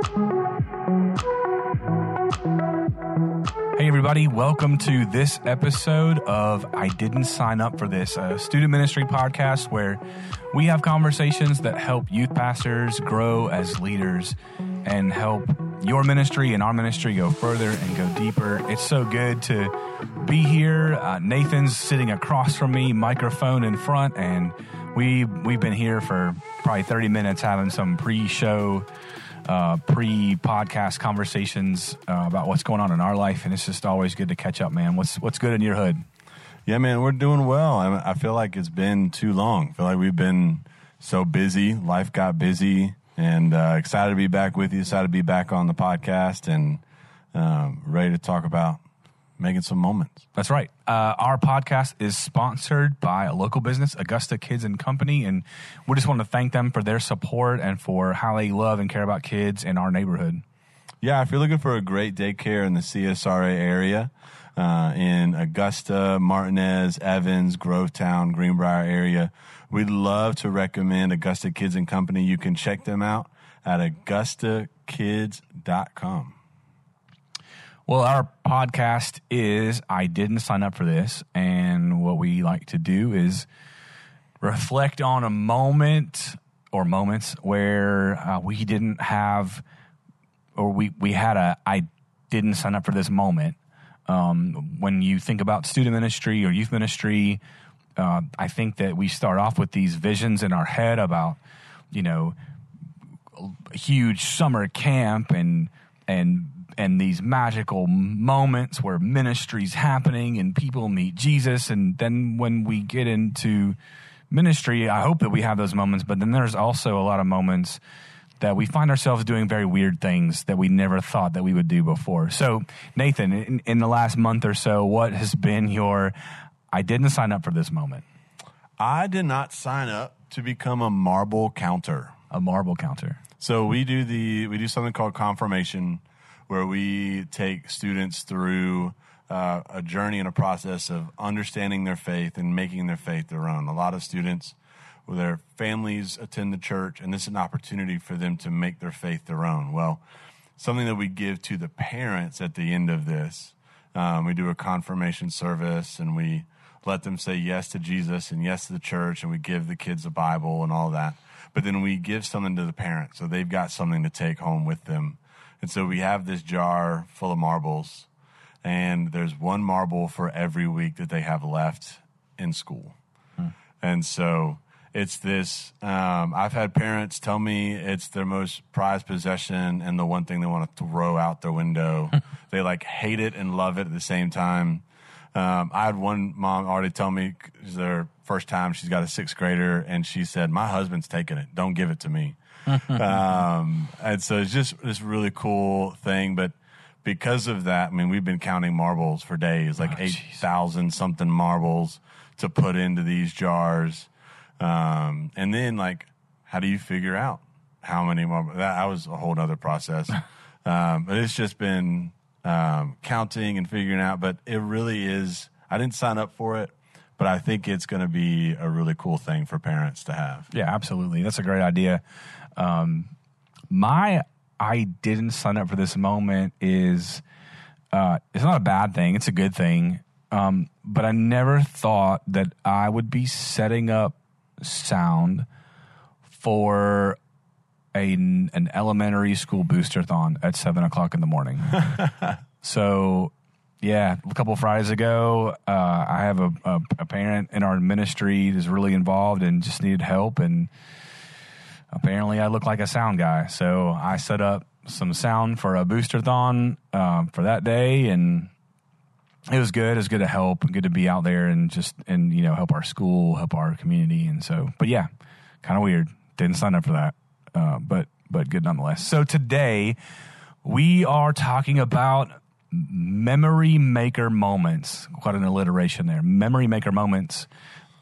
Hey, everybody, welcome to this episode of I Didn't Sign Up for This, a student ministry podcast where we have conversations that help youth pastors grow as leaders and help your ministry and our ministry go further and go deeper. It's so good to be here. Uh, Nathan's sitting across from me, microphone in front, and we we've been here for probably 30 minutes having some pre-show uh, pre-podcast conversations uh, about what's going on in our life, and it's just always good to catch up, man. What's what's good in your hood? Yeah, man, we're doing well. I, I feel like it's been too long. I feel like we've been so busy. Life got busy, and uh, excited to be back with you. Excited to be back on the podcast, and um, ready to talk about making some moments. That's right. Uh, our podcast is sponsored by a local business, Augusta Kids and Company, and we just want to thank them for their support and for how they love and care about kids in our neighborhood. Yeah, if you're looking for a great daycare in the CSRA area, uh, in Augusta, Martinez, Evans, Grovetown, Greenbrier area, we'd love to recommend Augusta Kids and Company. You can check them out at augustakids.com. Well, our podcast is I didn't sign up for this. And what we like to do is reflect on a moment or moments where uh, we didn't have, or we, we had a I didn't sign up for this moment. Um, when you think about student ministry or youth ministry, uh, I think that we start off with these visions in our head about, you know, a huge summer camp and and and these magical moments where ministry's happening and people meet Jesus. And then when we get into ministry, I hope that we have those moments, but then there's also a lot of moments that we find ourselves doing very weird things that we never thought that we would do before. So, Nathan, in, in the last month or so, what has been your I didn't sign up for this moment? I did not sign up to become a marble counter. A marble counter. So we do the we do something called confirmation where we take students through uh, a journey and a process of understanding their faith and making their faith their own. A lot of students, where their families attend the church, and this is an opportunity for them to make their faith their own. Well, something that we give to the parents at the end of this, um, we do a confirmation service and we let them say yes to Jesus and yes to the church, and we give the kids a Bible and all that. But then we give something to the parents, so they've got something to take home with them and so we have this jar full of marbles, and there's one marble for every week that they have left in school. Hmm. And so it's this um, I've had parents tell me it's their most prized possession and the one thing they want to throw out their window. they like hate it and love it at the same time. Um, I had one mom already tell me it's their first time she's got a sixth grader, and she said, "My husband's taking it. Don't give it to me." um, and so it's just this really cool thing. But because of that, I mean, we've been counting marbles for days, like oh, 8,000 something marbles to put into these jars. Um, and then, like, how do you figure out how many marbles? That, that was a whole other process. um, but it's just been um, counting and figuring out. But it really is, I didn't sign up for it but I think it's going to be a really cool thing for parents to have. Yeah, absolutely. That's a great idea. Um, my I didn't sign up for this moment is uh, it's not a bad thing. It's a good thing. Um, but I never thought that I would be setting up sound for a, an elementary school boosterthon at seven o'clock in the morning. so, yeah, a couple Fridays ago, uh, I have a, a, a parent in our ministry that's really involved and just needed help and apparently I look like a sound guy. So I set up some sound for a boosterthon um, for that day, and it was good. It was good to help, good to be out there and just and you know help our school, help our community, and so. But yeah, kind of weird. Didn't sign up for that, uh, but but good nonetheless. So today we are talking about memory maker moments. Quite an alliteration there. Memory maker moments.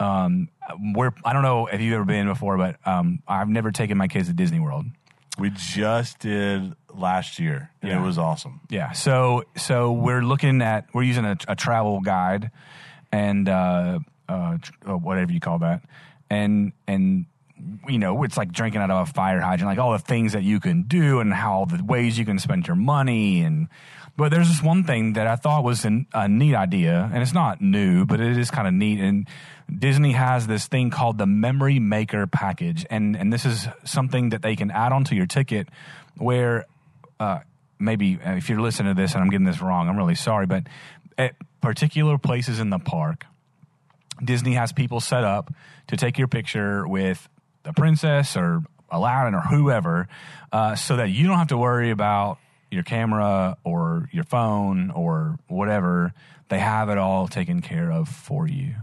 Um, we're I don't know if you've ever been before, but um, I've never taken my kids to Disney World. We just did last year, and yeah. it was awesome. Yeah. So so we're looking at we're using a, a travel guide and uh, uh, uh whatever you call that, and and you know, it's like drinking out of a fire hydrant, like all the things that you can do and how the ways you can spend your money. And, but there's this one thing that I thought was an, a neat idea, and it's not new, but it is kind of neat. And Disney has this thing called the Memory Maker package. And, and this is something that they can add onto your ticket where, uh, maybe uh, if you're listening to this and I'm getting this wrong, I'm really sorry, but at particular places in the park, Disney has people set up to take your picture with the princess or Aladdin or whoever, uh, so that you don't have to worry about your camera or your phone or whatever. They have it all taken care of for you.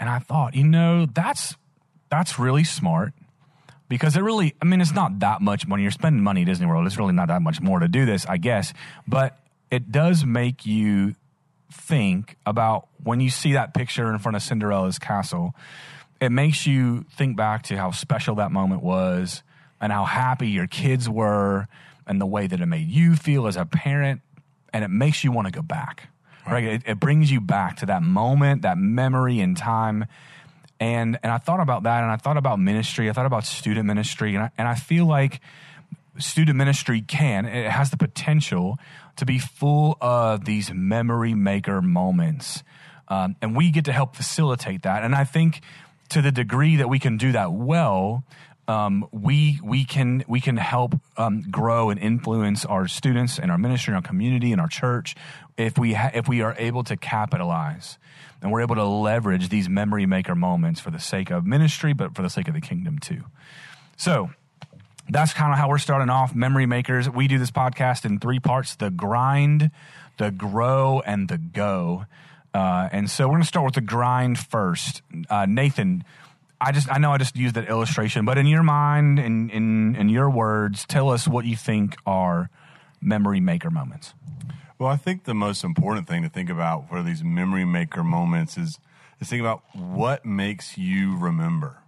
And I thought, you know, that's that's really smart because it really, I mean, it's not that much money. You're spending money at Disney World. It's really not that much more to do this, I guess. But it does make you think about when you see that picture in front of Cinderella's castle, it makes you think back to how special that moment was and how happy your kids were and the way that it made you feel as a parent. And it makes you want to go back. Right? It, it brings you back to that moment, that memory and time. And and I thought about that, and I thought about ministry. I thought about student ministry, and I, and I feel like student ministry can it has the potential to be full of these memory maker moments, um, and we get to help facilitate that. And I think to the degree that we can do that well, um, we we can we can help um, grow and influence our students and our ministry, and our community, and our church if we ha- if we are able to capitalize and we're able to leverage these memory maker moments for the sake of ministry, but for the sake of the kingdom too. So that's kind of how we're starting off. Memory makers. We do this podcast in three parts: the grind, the grow, and the go. Uh, and so we're going to start with the grind first. Uh, Nathan, I just I know I just used that illustration, but in your mind, in in in your words, tell us what you think are memory maker moments. Well, I think the most important thing to think about for these memory maker moments is is think about what makes you remember.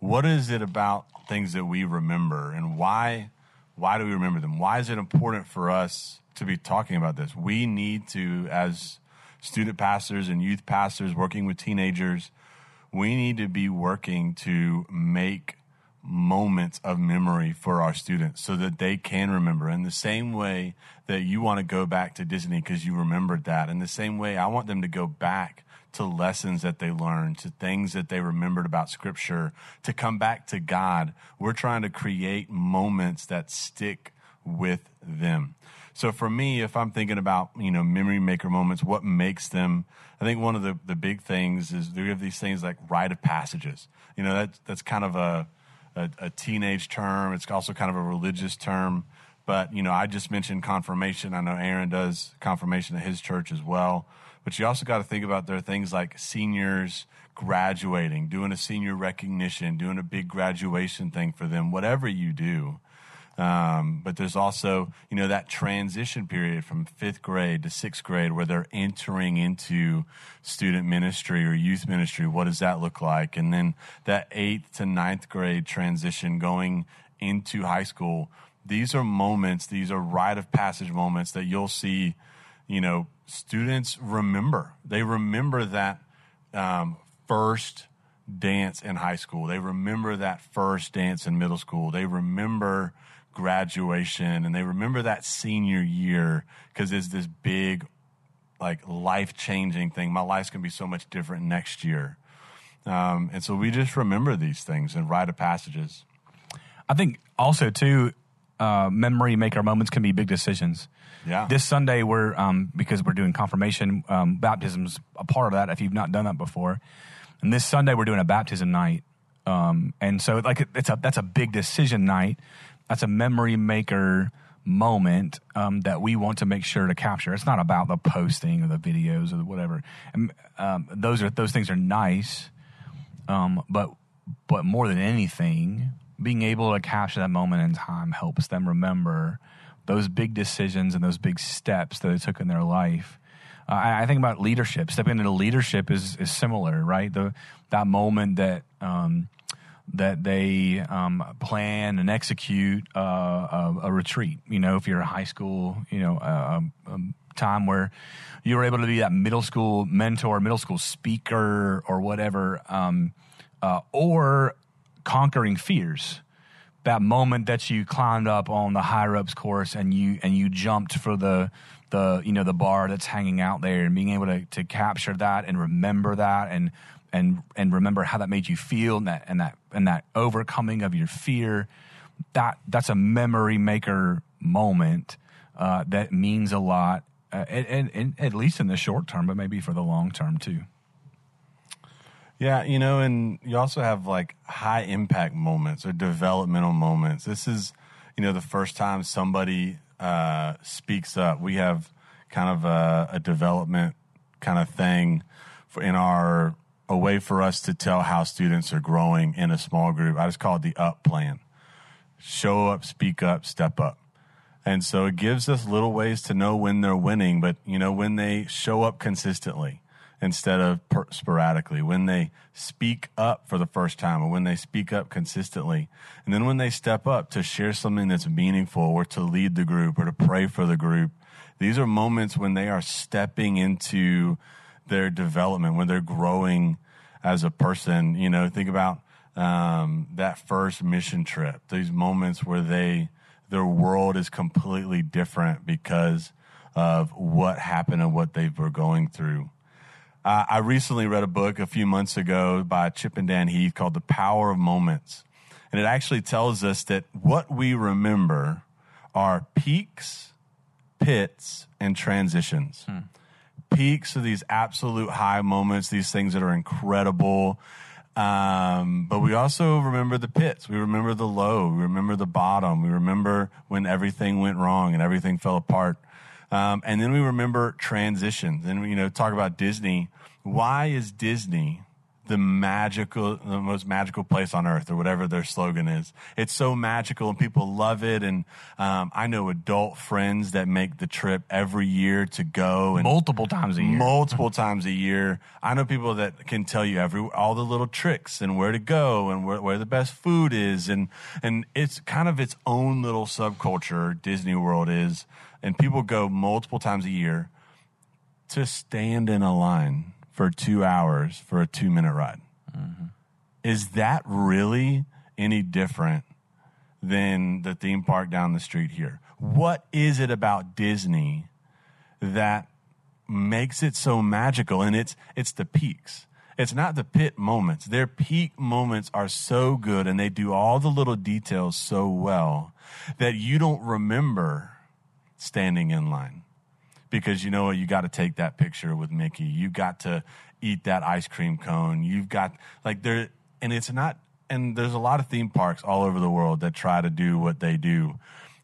What is it about things that we remember and why why do we remember them? Why is it important for us to be talking about this? We need to as student pastors and youth pastors working with teenagers, we need to be working to make moments of memory for our students so that they can remember in the same way that you want to go back to Disney because you remembered that. In the same way, I want them to go back to lessons that they learned, to things that they remembered about scripture, to come back to God. We're trying to create moments that stick with them. So for me, if I'm thinking about, you know, memory maker moments, what makes them, I think one of the, the big things is we have these things like rite of passages. You know, that, that's kind of a, a, a teenage term. It's also kind of a religious term. But, you know, I just mentioned confirmation. I know Aaron does confirmation at his church as well. But you also got to think about there are things like seniors graduating, doing a senior recognition, doing a big graduation thing for them, whatever you do. Um, but there's also, you know, that transition period from fifth grade to sixth grade where they're entering into student ministry or youth ministry. What does that look like? And then that eighth to ninth grade transition going into high school. These are moments, these are rite of passage moments that you'll see, you know, students remember. They remember that um, first dance in high school. They remember that first dance in middle school. They remember graduation and they remember that senior year because it's this big, like life changing thing. My life's going to be so much different next year. Um, and so we just remember these things and rite of passages. I think also too, uh, memory maker moments can be big decisions. Yeah. This Sunday we're um, because we're doing confirmation, um, baptism's a part of that. If you've not done that before, and this Sunday we're doing a baptism night, um, and so like it's a that's a big decision night that's a memory maker moment um, that we want to make sure to capture. It's not about the posting or the videos or whatever. And, um, those are those things are nice, um, but but more than anything, being able to capture that moment in time helps them remember those big decisions and those big steps that they took in their life. Uh, I, I, think about leadership. Stepping into leadership is is similar, right? The that moment that um, that they um, plan and execute uh, a, a, retreat. You know, if you're a high school, you know, a, a, time where you were able to be that middle school mentor, middle school speaker, or whatever, um, uh, or conquering fears. That moment that you climbed up on the high ropes course and you and you jumped for the the you know the bar that's hanging out there and being able to to capture that and remember that and and and remember how that made you feel and that and that and that overcoming of your fear that that's a memory maker moment uh, that means a lot uh, and, and, at least in the short term but maybe for the long term too yeah, you know, and you also have like high impact moments or developmental moments. This is, you know, the first time somebody uh, speaks up. We have kind of a, a development kind of thing for in our way for us to tell how students are growing in a small group. I just call it the up plan. Show up, speak up, step up. And so it gives us little ways to know when they're winning, but you know, when they show up consistently instead of per- sporadically, when they speak up for the first time or when they speak up consistently. And then when they step up to share something that's meaningful or to lead the group or to pray for the group, these are moments when they are stepping into their development, when they're growing as a person. You know, think about um, that first mission trip, these moments where they, their world is completely different because of what happened and what they were going through. Uh, I recently read a book a few months ago by Chip and Dan Heath called The Power of Moments. And it actually tells us that what we remember are peaks, pits, and transitions. Hmm. Peaks are these absolute high moments, these things that are incredible. Um, but we also remember the pits. We remember the low. We remember the bottom. We remember when everything went wrong and everything fell apart. Um, and then we remember transitions. And, you know, talk about Disney. Why is Disney the magical, the most magical place on earth, or whatever their slogan is. It's so magical, and people love it. And um, I know adult friends that make the trip every year to go, and multiple times a year. Multiple times a year. I know people that can tell you every all the little tricks and where to go and where, where the best food is, and and it's kind of its own little subculture. Disney World is, and people go multiple times a year to stand in a line for two hours for a two minute ride. Mm-hmm. Is that really any different than the theme park down the street here? What is it about Disney that makes it so magical? And it's it's the peaks. It's not the pit moments. Their peak moments are so good and they do all the little details so well that you don't remember standing in line because you know what? You got to take that picture with Mickey. You got to eat that ice cream cone. You've got like there, and it's not. And there's a lot of theme parks all over the world that try to do what they do,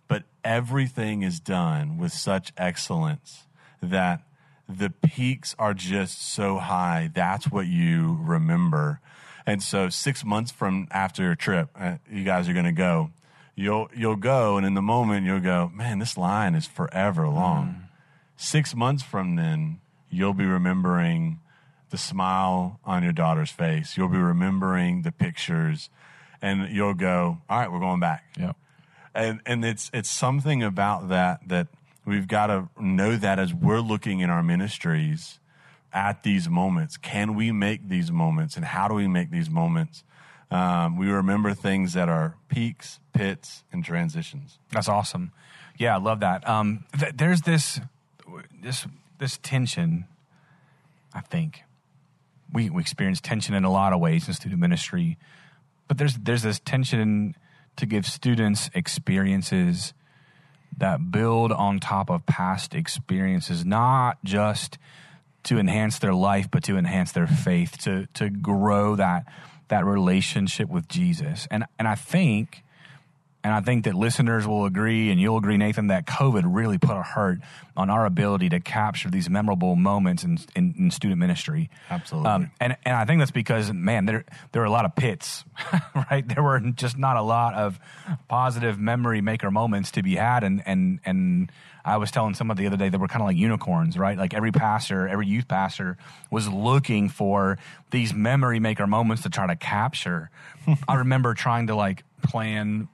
but everything is done with such excellence that the peaks are just so high. That's what you remember. And so, six months from after your trip, uh, you guys are going to go. You'll you'll go, and in the moment, you'll go, man, this line is forever long. Mm six months from then, you'll be remembering the smile on your daughter's face. You'll be remembering the pictures, and you'll go, "All right, we're going back." Yeah, and and it's it's something about that that we've got to know that as we're looking in our ministries at these moments, can we make these moments, and how do we make these moments? Um, we remember things that are peaks, pits, and transitions. That's awesome. Yeah, I love that. Um, th- there's this this this tension, I think, we we experience tension in a lot of ways in student ministry, but there's there's this tension to give students experiences that build on top of past experiences, not just to enhance their life, but to enhance their faith, to to grow that that relationship with Jesus. And and I think and I think that listeners will agree, and you'll agree, Nathan, that COVID really put a hurt on our ability to capture these memorable moments in, in, in student ministry. Absolutely. Um, and, and I think that's because, man, there, there were a lot of pits, right? There were just not a lot of positive memory maker moments to be had. And, and, and I was telling someone the other day that we're kind of like unicorns, right? Like every pastor, every youth pastor was looking for these memory maker moments to try to capture. I remember trying to like plan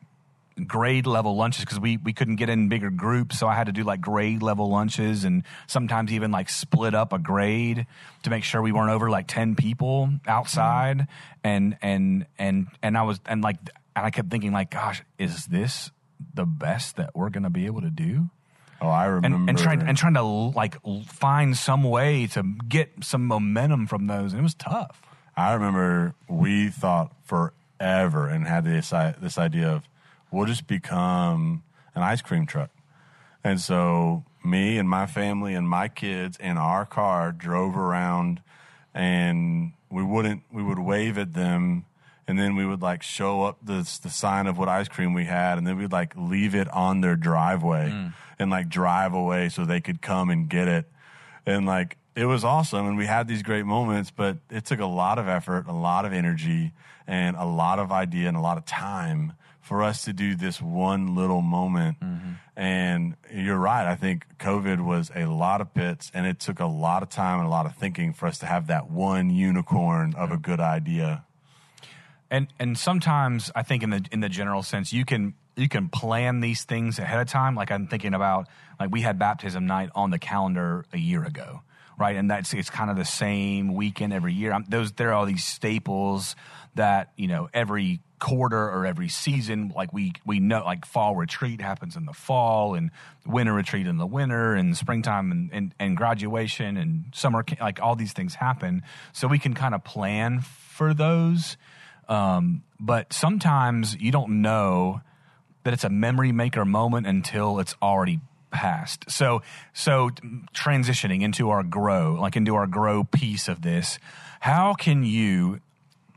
grade level lunches because we, we couldn't get in bigger groups. So I had to do like grade level lunches and sometimes even like split up a grade to make sure we weren't over like 10 people outside. Mm-hmm. And, and, and, and I was, and like, and I kept thinking like, gosh, is this the best that we're going to be able to do? Oh, I remember. And, and trying and trying to like find some way to get some momentum from those. And it was tough. I remember we thought forever and had this this idea of we'll just become an ice cream truck. And so me and my family and my kids in our car drove around and we wouldn't we would wave at them and then we would like show up the the sign of what ice cream we had and then we'd like leave it on their driveway mm. and like drive away so they could come and get it. And like it was awesome and we had these great moments, but it took a lot of effort, a lot of energy, and a lot of idea and a lot of time for us to do this one little moment. Mm-hmm. And you're right. I think COVID was a lot of pits and it took a lot of time and a lot of thinking for us to have that one unicorn of a good idea. And and sometimes I think in the in the general sense you can you can plan these things ahead of time. Like I'm thinking about like we had baptism night on the calendar a year ago right? And that's it's kind of the same weekend every year. I'm, those there are all these staples that you know every quarter or every season like we we know like fall retreat happens in the fall and winter retreat in the winter and springtime and, and, and graduation and summer like all these things happen so we can kind of plan for those um, but sometimes you don't know that it's a memory maker moment until it's already past. So so transitioning into our grow, like into our grow piece of this, how can you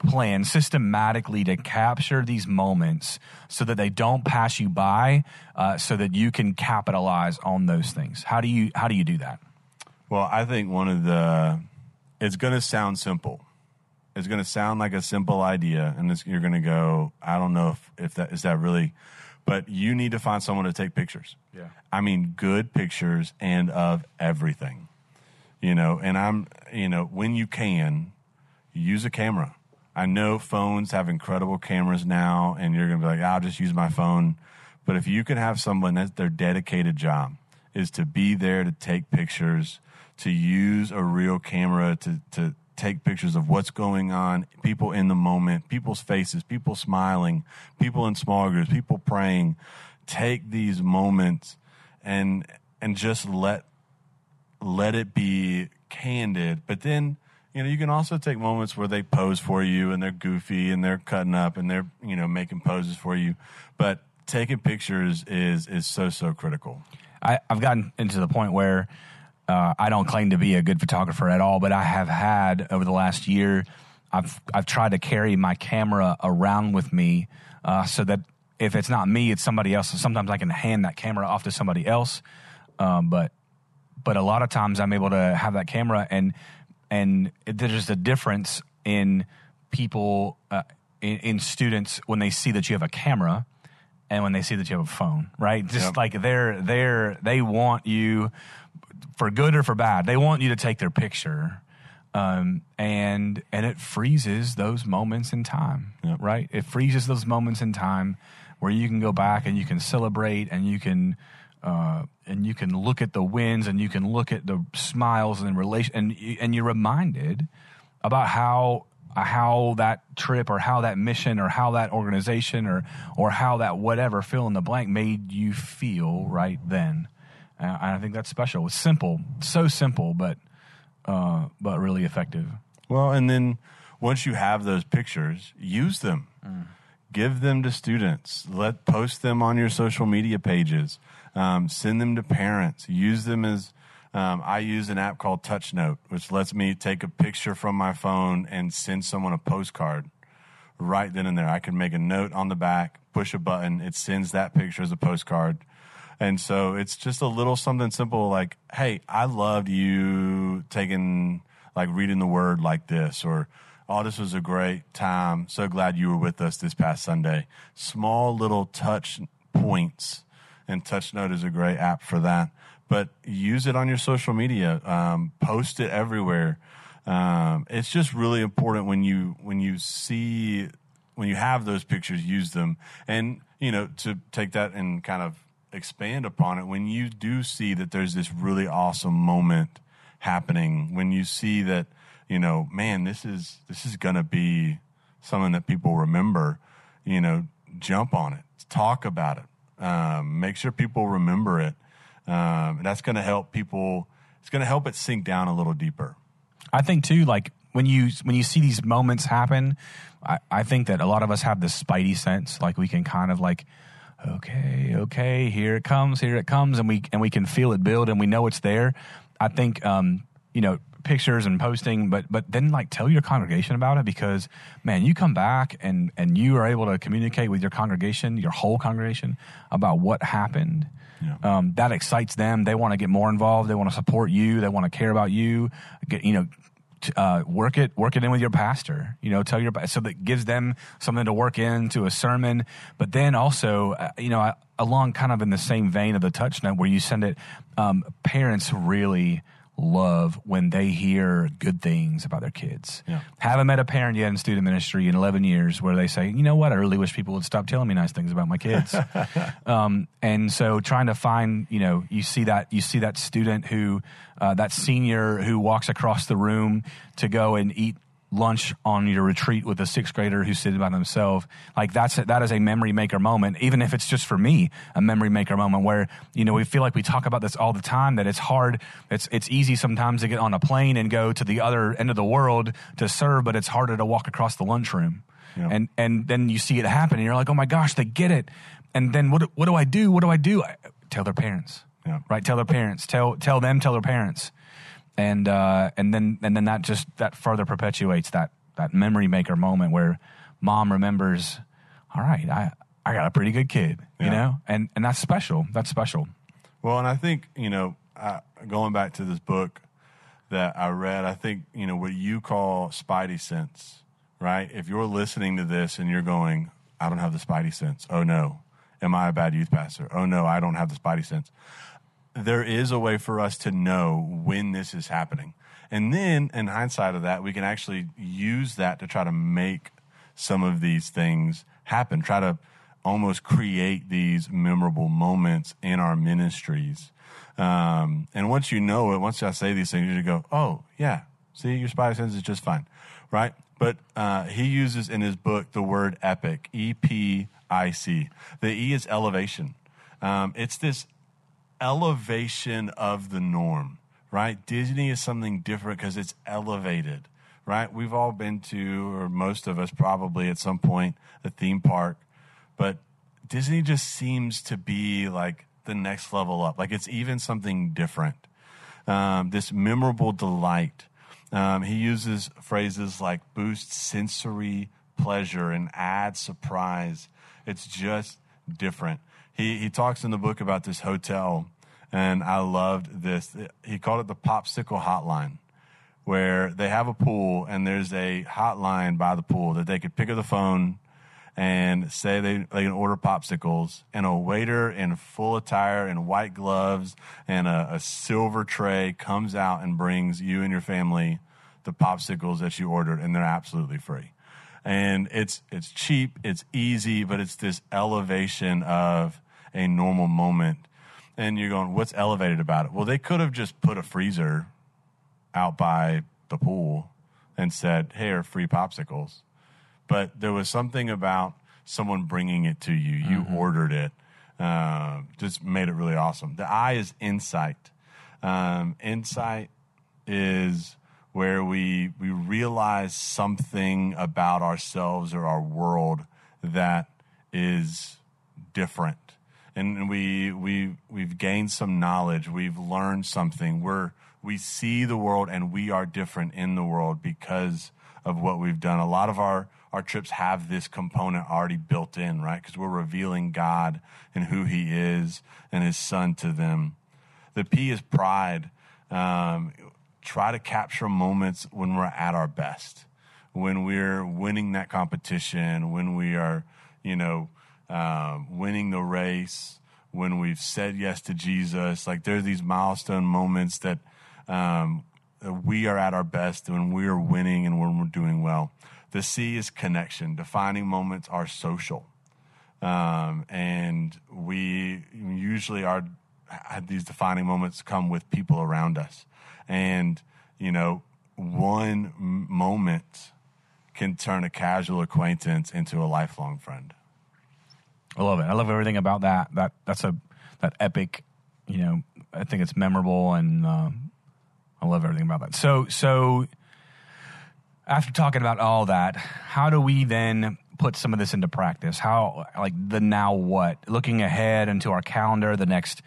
plan systematically to capture these moments so that they don't pass you by, uh, so that you can capitalize on those things? How do you how do you do that? Well, I think one of the it's going to sound simple. It's going to sound like a simple idea, and you're going to go, I don't know if, if that is that really but you need to find someone to take pictures. Yeah. I mean, good pictures and of everything. You know, and I'm, you know, when you can, use a camera. I know phones have incredible cameras now, and you're going to be like, ah, I'll just use my phone. But if you can have someone that's their dedicated job is to be there to take pictures, to use a real camera to, to take pictures of what's going on, people in the moment, people's faces, people smiling, people in small groups, people praying. Take these moments and and just let let it be candid. But then, you know, you can also take moments where they pose for you and they're goofy and they're cutting up and they're, you know, making poses for you. But taking pictures is is so so critical. I, I've gotten into the point where uh, I don't claim to be a good photographer at all, but I have had over the last year. I've I've tried to carry my camera around with me uh, so that if it's not me, it's somebody else. Sometimes I can hand that camera off to somebody else, um, but but a lot of times I'm able to have that camera and and there's a difference in people uh, in, in, students when they see that you have a camera and when they see that you have a phone, right? Just yep. like they're they're they want you for good or for bad. They want you to take their picture. Um, and and it freezes those moments in time, yep. right? It freezes those moments in time where you can go back and you can celebrate and you can uh, and you can look at the wins and you can look at the smiles and relation and and you're reminded about how how that trip or how that mission or how that organization or or how that whatever fill in the blank made you feel right then. Uh, I think that's special. It's simple, so simple, but uh, but really effective. Well, and then once you have those pictures, use them. Mm. Give them to students. Let post them on your social media pages. Um, send them to parents. Use them as um, I use an app called TouchNote, which lets me take a picture from my phone and send someone a postcard right then and there. I can make a note on the back, push a button, it sends that picture as a postcard. And so it's just a little something simple like, hey, I loved you taking, like, reading the word like this, or, oh, this was a great time. So glad you were with us this past Sunday. Small little touch points, and TouchNote is a great app for that. But use it on your social media, um, post it everywhere. Um, it's just really important when you when you see when you have those pictures, use them. And, you know, to take that and kind of expand upon it, when you do see that there's this really awesome moment happening, when you see that, you know, man, this is this is gonna be something that people remember, you know, jump on it, talk about it, um, make sure people remember it. Um, that's gonna help people it's gonna help it sink down a little deeper. I think too, like when you when you see these moments happen, I, I think that a lot of us have this spidey sense, like we can kind of like, okay, okay, here it comes, here it comes, and we and we can feel it build, and we know it's there. I think, um, you know, pictures and posting, but but then like tell your congregation about it because man, you come back and and you are able to communicate with your congregation, your whole congregation, about what happened. Yeah. Um, that excites them. They want to get more involved. They want to support you. They want to care about you. Get you know, t- uh, work it work it in with your pastor. You know, tell your so that gives them something to work into a sermon. But then also, uh, you know, I- along kind of in the same vein of the TouchNote where you send it, um, parents really love when they hear good things about their kids. Yeah. Haven't met a parent yet in student ministry in 11 years where they say, you know what, I really wish people would stop telling me nice things about my kids. um, and so trying to find, you know, you see that, you see that student who, uh, that senior who walks across the room to go and eat lunch on your retreat with a sixth grader who's sitting by themselves. Like that's a, that is a memory maker moment, even if it's just for me, a memory maker moment where you know we feel like we talk about this all the time. That it's hard. It's it's easy sometimes to get on a plane and go to the other end of the world to serve, but it's harder to walk across the lunchroom. Yeah. And and then you see it happen, and you're like, oh my gosh, they get it. And then what do- what do I do? What do I do? I, tell their parents. Yeah. Right. Tell their parents. Tell tell them. Tell their parents and uh, and then and then that just that further perpetuates that that memory maker moment where mom remembers, all right, I I got a pretty good kid, you know, and and that's special. That's special. Well, and I think, you know, uh, going back to this book that I read, I think, you know, what you call spidey sense, right? If you're listening to this and you're going, I don't have the spidey sense. Oh no. Am I a bad youth pastor? Oh no, I don't have the spidey sense. There is a way for us to know when this is happening. And then, in hindsight of that, we can actually use that to try to make some of these things happen, try to almost create these memorable moments in our ministries. Um, and once you know it, once I say these things, you go, oh, yeah, see, your spidey sense is just fine, right? But uh, he uses in his book the word epic, E P I C. The E is elevation. Um, it's this elevation of the norm, right? Disney is something different because it's elevated, right? We've all been to, or most of us probably at some point, a theme park, but Disney just seems to be like the next level up. Like it's even something different. Um, this memorable delight. Um, he uses phrases like boost sensory pleasure and add surprise. It's just different. He he talks in the book about this hotel, and I loved this. He called it the popsicle hotline, where they have a pool and there's a hotline by the pool that they could pick up the phone and say they, they can order popsicles and a waiter in full attire and white gloves and a, a silver tray comes out and brings you and your family the popsicles that you ordered and they're absolutely free and it's it's cheap it's easy but it's this elevation of a normal moment and you're going what's elevated about it well they could have just put a freezer out by the pool and said hey are free popsicles but there was something about someone bringing it to you. You ordered it. Uh, just made it really awesome. The I is insight. Um, insight is where we we realize something about ourselves or our world that is different, and we we we've gained some knowledge. We've learned something. We're we see the world and we are different in the world because of what we've done. A lot of our our trips have this component already built in, right? Because we're revealing God and who He is and His Son to them. The P is pride. Um, try to capture moments when we're at our best, when we're winning that competition, when we are, you know, um, winning the race, when we've said yes to Jesus. Like there are these milestone moments that um, we are at our best when we are winning and when we're doing well. The C is connection. Defining moments are social. Um, and we usually are these defining moments come with people around us. And, you know, one moment can turn a casual acquaintance into a lifelong friend. I love it. I love everything about that. That that's a that epic. You know, I think it's memorable, and uh, I love everything about that. So so after talking about all that, how do we then put some of this into practice? How like the now what? Looking ahead into our calendar, the next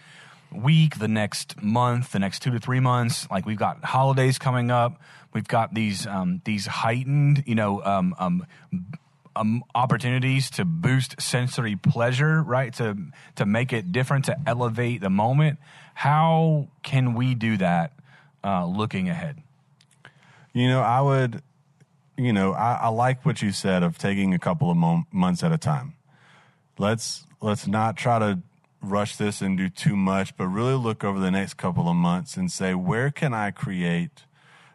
week, the next month, the next two to three months. Like we've got holidays coming up. We've got these um, these heightened, you know, um, um, um, opportunities to boost sensory pleasure, right? To to make it different, to elevate the moment. How can we do that? Uh, looking ahead. You know, I would. You know, I, I like what you said of taking a couple of mo- months at a time. Let's let's not try to rush this and do too much, but really look over the next couple of months and say, where can I create,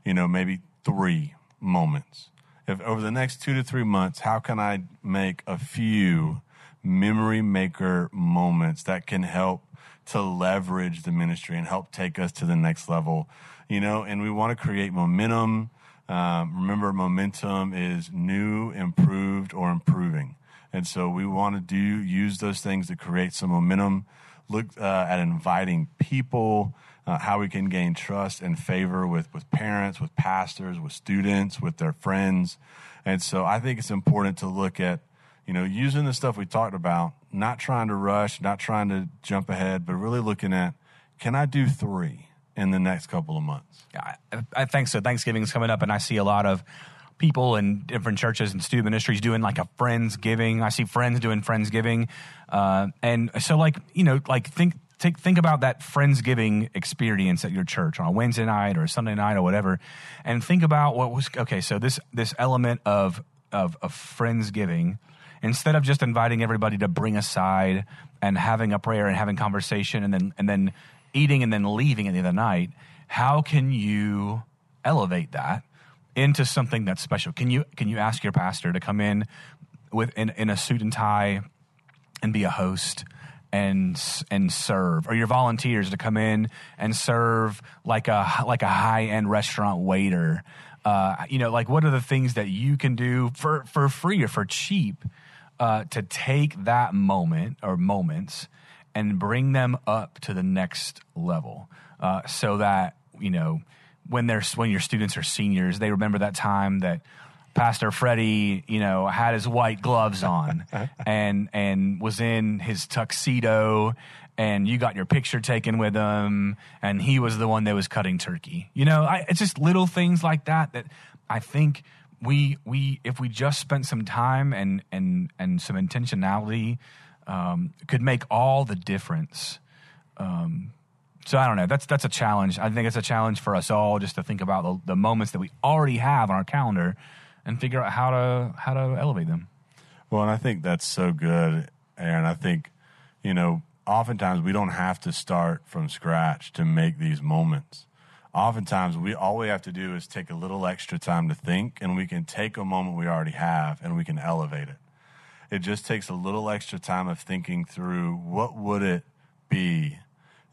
you know, maybe three moments? If over the next two to three months, how can I make a few memory maker moments that can help to leverage the ministry and help take us to the next level? You know, and we want to create momentum. Um, remember, momentum is new, improved, or improving. And so we want to do use those things to create some momentum. Look uh, at inviting people, uh, how we can gain trust and favor with with parents, with pastors, with students, with their friends. And so I think it's important to look at you know using the stuff we talked about, not trying to rush, not trying to jump ahead, but really looking at can I do three in the next couple of months? I, I think so. Thanksgiving's coming up, and I see a lot of people in different churches and student ministries doing like a friends giving. I see friends doing friendsgiving, uh, and so like you know like think think think about that friendsgiving experience at your church on a Wednesday night or a Sunday night or whatever, and think about what was okay. So this this element of of, of friendsgiving, instead of just inviting everybody to bring a side and having a prayer and having conversation and then and then eating and then leaving at the end of the night, how can you elevate that into something that's special. Can you can you ask your pastor to come in with in, in a suit and tie and be a host and and serve, or your volunteers to come in and serve like a like a high end restaurant waiter? Uh, you know, like what are the things that you can do for for free or for cheap uh, to take that moment or moments and bring them up to the next level, uh, so that you know when they're when your students are seniors, they remember that time that Pastor Freddie, you know, had his white gloves on and and was in his tuxedo and you got your picture taken with him and he was the one that was cutting turkey. You know, I, it's just little things like that that I think we we if we just spent some time and and and some intentionality um, could make all the difference. Um, so I don't know. That's that's a challenge. I think it's a challenge for us all just to think about the, the moments that we already have on our calendar and figure out how to how to elevate them. Well, and I think that's so good, Aaron. I think you know, oftentimes we don't have to start from scratch to make these moments. Oftentimes, we all we have to do is take a little extra time to think, and we can take a moment we already have and we can elevate it. It just takes a little extra time of thinking through what would it be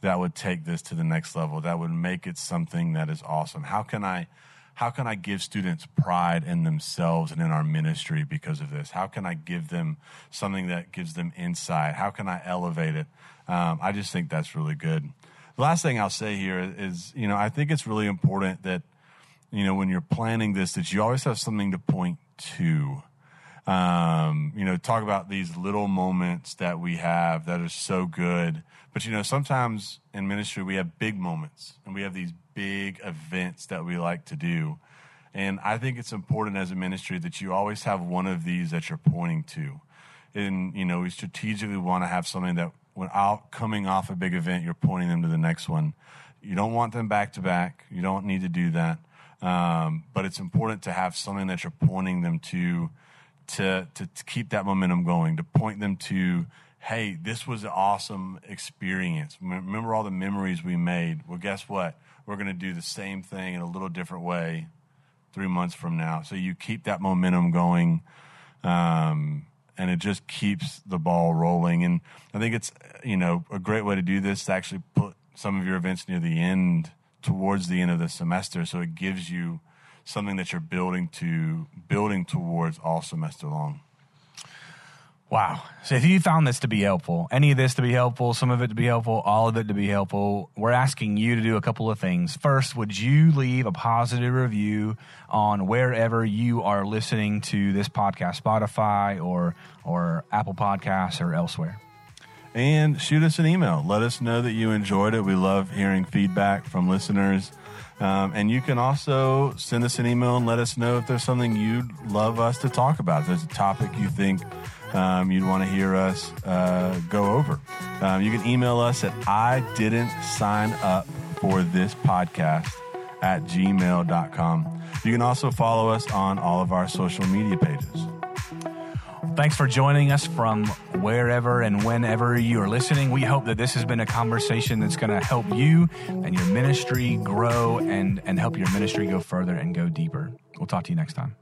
that would take this to the next level that would make it something that is awesome how can i how can i give students pride in themselves and in our ministry because of this? How can i give them something that gives them insight? How can i elevate it? Um, i just think that's really good. The last thing i'll say here is you know i think it's really important that you know when you're planning this that you always have something to point to um, you know, talk about these little moments that we have that are so good. But, you know, sometimes in ministry, we have big moments and we have these big events that we like to do. And I think it's important as a ministry that you always have one of these that you're pointing to. And, you know, we strategically want to have something that when out coming off a big event, you're pointing them to the next one. You don't want them back to back. You don't need to do that. Um, but it's important to have something that you're pointing them to to, to, to keep that momentum going, to point them to, hey, this was an awesome experience. Remember all the memories we made? Well, guess what? We're going to do the same thing in a little different way three months from now. So you keep that momentum going. Um, and it just keeps the ball rolling. And I think it's, you know, a great way to do this to actually put some of your events near the end, towards the end of the semester. So it gives you something that you're building to, building towards all semester long. Wow. So if you found this to be helpful, any of this to be helpful, some of it to be helpful, all of it to be helpful, we're asking you to do a couple of things. First, would you leave a positive review on wherever you are listening to this podcast, Spotify or or Apple Podcasts or elsewhere? And shoot us an email. Let us know that you enjoyed it. We love hearing feedback from listeners. Um, and you can also send us an email and let us know if there's something you'd love us to talk about. If there's a topic you think um, you'd want to hear us uh, go over. Um, you can email us at I didn't sign up for this podcast at gmail.com. You can also follow us on all of our social media pages. Thanks for joining us from wherever and whenever you are listening. We hope that this has been a conversation that's going to help you and your ministry grow and, and help your ministry go further and go deeper. We'll talk to you next time.